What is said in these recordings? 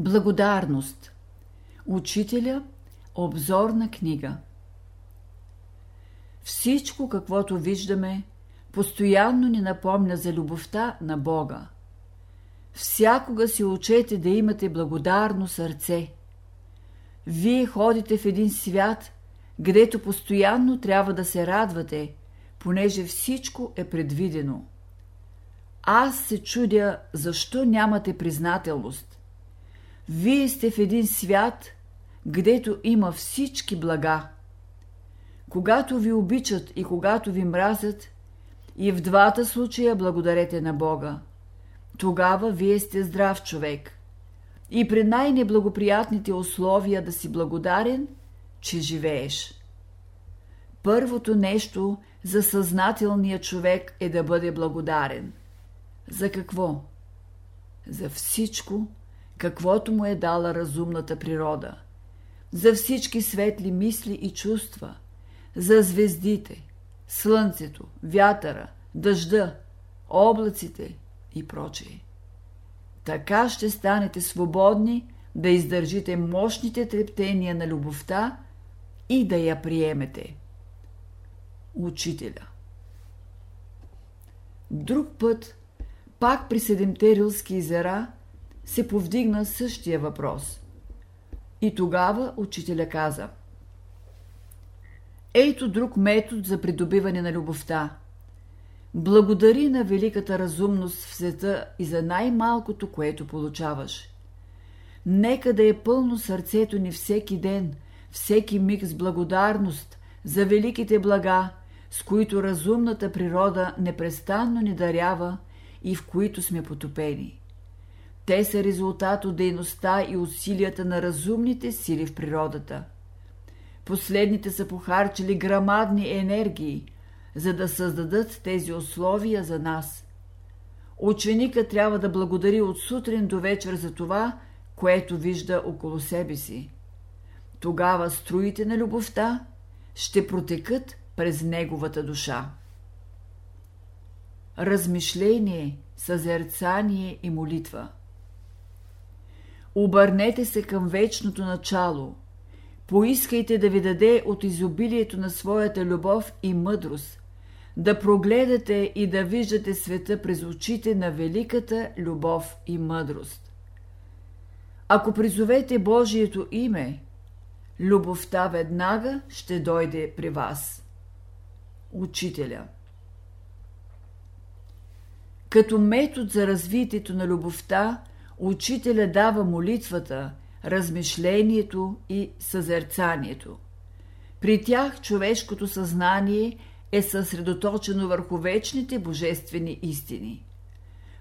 Благодарност. Учителя – обзорна книга. Всичко, каквото виждаме, постоянно ни напомня за любовта на Бога. Всякога си учете да имате благодарно сърце. Вие ходите в един свят, гдето постоянно трябва да се радвате, понеже всичко е предвидено. Аз се чудя, защо нямате признателност. Вие сте в един свят, гдето има всички блага. Когато ви обичат и когато ви мразят, и в двата случая благодарете на Бога. Тогава вие сте здрав човек. И при най-неблагоприятните условия да си благодарен, че живееш. Първото нещо за съзнателния човек е да бъде благодарен. За какво? За всичко, каквото му е дала разумната природа. За всички светли мисли и чувства. За звездите, слънцето, вятъра, дъжда, облаците и прочее. Така ще станете свободни да издържите мощните трептения на любовта и да я приемете. Учителя Друг път, пак при седемте рилски езера, се повдигна същия въпрос. И тогава учителя каза – ето друг метод за придобиване на любовта. Благодари на великата разумност в света и за най-малкото, което получаваш. Нека да е пълно сърцето ни всеки ден, всеки миг с благодарност за великите блага, с които разумната природа непрестанно ни дарява и в които сме потопени. Те са резултат от дейността и усилията на разумните сили в природата – Последните са похарчили грамадни енергии, за да създадат тези условия за нас. Ученика трябва да благодари от сутрин до вечер за това, което вижда около себе си. Тогава струите на любовта ще протекат през неговата душа. Размишление, съзерцание и молитва. Обърнете се към вечното начало – Поискайте да ви даде от изобилието на своята любов и мъдрост, да прогледате и да виждате света през очите на великата любов и мъдрост. Ако призовете Божието име, любовта веднага ще дойде при вас. Учителя Като метод за развитието на любовта, учителя дава молитвата – размишлението и съзерцанието. При тях човешкото съзнание е съсредоточено върху вечните божествени истини.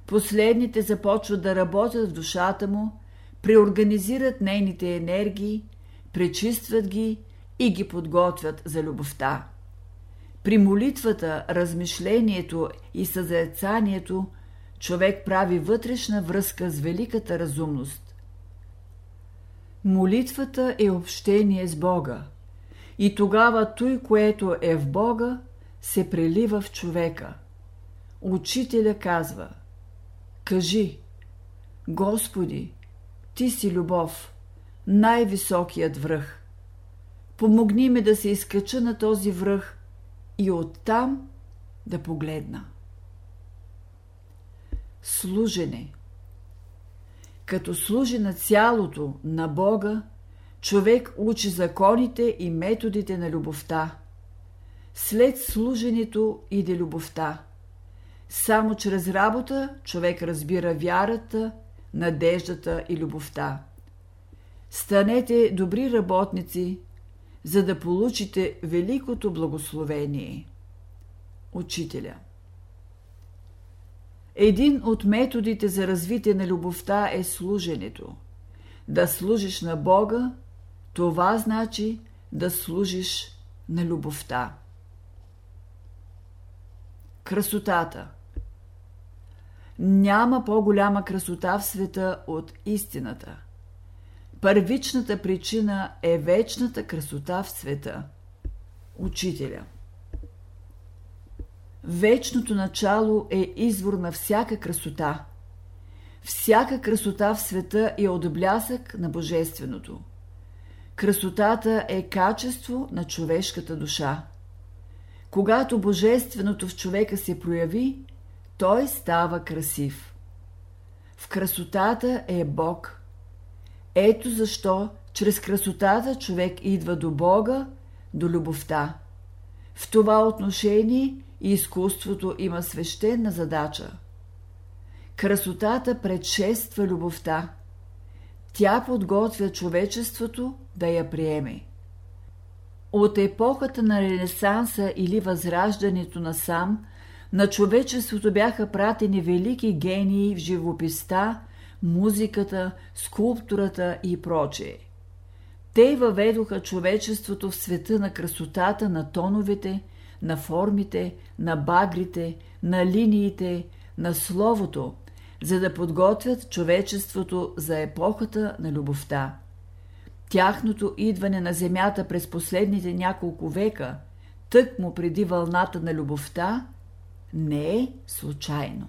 Последните започват да работят в душата му, преорганизират нейните енергии, пречистват ги и ги подготвят за любовта. При молитвата, размишлението и съзерцанието човек прави вътрешна връзка с великата разумност. Молитвата е общение с Бога. И тогава той, което е в Бога, се прелива в човека. Учителя казва Кажи, Господи, Ти си любов, най-високият връх. Помогни ми да се изкача на този връх и оттам да погледна. Служене – като служи на цялото на Бога, човек учи законите и методите на любовта. След служенето иде любовта. Само чрез работа човек разбира вярата, надеждата и любовта. Станете добри работници, за да получите великото благословение. Учителя – един от методите за развитие на любовта е служенето. Да служиш на Бога, това значи да служиш на любовта. Красотата Няма по-голяма красота в света от истината. Първичната причина е вечната красота в света. Учителя – Вечното начало е извор на всяка красота. Всяка красота в света е отблясък на Божественото. Красотата е качество на човешката душа. Когато Божественото в човека се прояви, той става красив. В красотата е Бог. Ето защо чрез красотата човек идва до Бога, до любовта. В това отношение изкуството има свещена задача. Красотата предшества любовта. Тя подготвя човечеството да я приеме. От епохата на Ренесанса или Възраждането на сам, на човечеството бяха пратени велики гении в живописта, музиката, скулптурата и прочее. Те въведоха човечеството в света на красотата на тоновете, на формите, на багрите, на линиите, на словото, за да подготвят човечеството за епохата на любовта. Тяхното идване на земята през последните няколко века, тък му преди вълната на любовта, не е случайно.